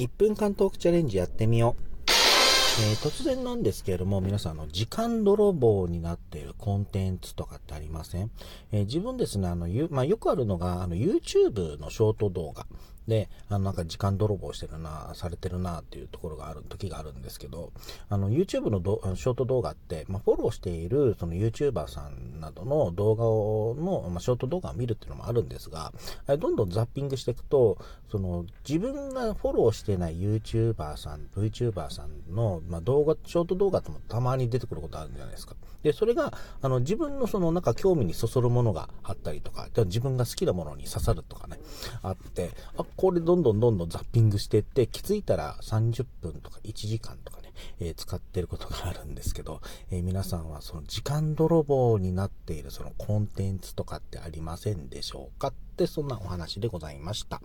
1分間トークチャレンジやってみよう。えー、突然なんですけれども、皆さん、あの、時間泥棒になっているコンテンツとかってありません？えー、自分ですね、あの、ゆまあ、よくあるのが、あの、YouTube のショート動画。で、あの、なんか時間泥棒してるな、されてるなっていうところがある、時があるんですけど、あの、YouTube のどショート動画って、まあ、フォローしている、その YouTuber さんなどの動画を、の、まあ、ショート動画を見るっていうのもあるんですが、どんどんザッピングしていくと、その、自分がフォローしてない YouTuber さん、VTuber さんの、まあ、動画、ショート動画ともたまに出てくることあるんじゃないですか。で、それが、あの、自分のその、なんか興味にそそるものがあったりとか、自分が好きなものに刺さるとかね、あって、あ、これどんどんどんどんザッピングしていって、気づいたら30分とか1時間とかね、えー、使ってることがあるんですけど、えー、皆さんはその時間泥棒になっているそのコンテンツとかってありませんでしょうかって、そんなお話でございました。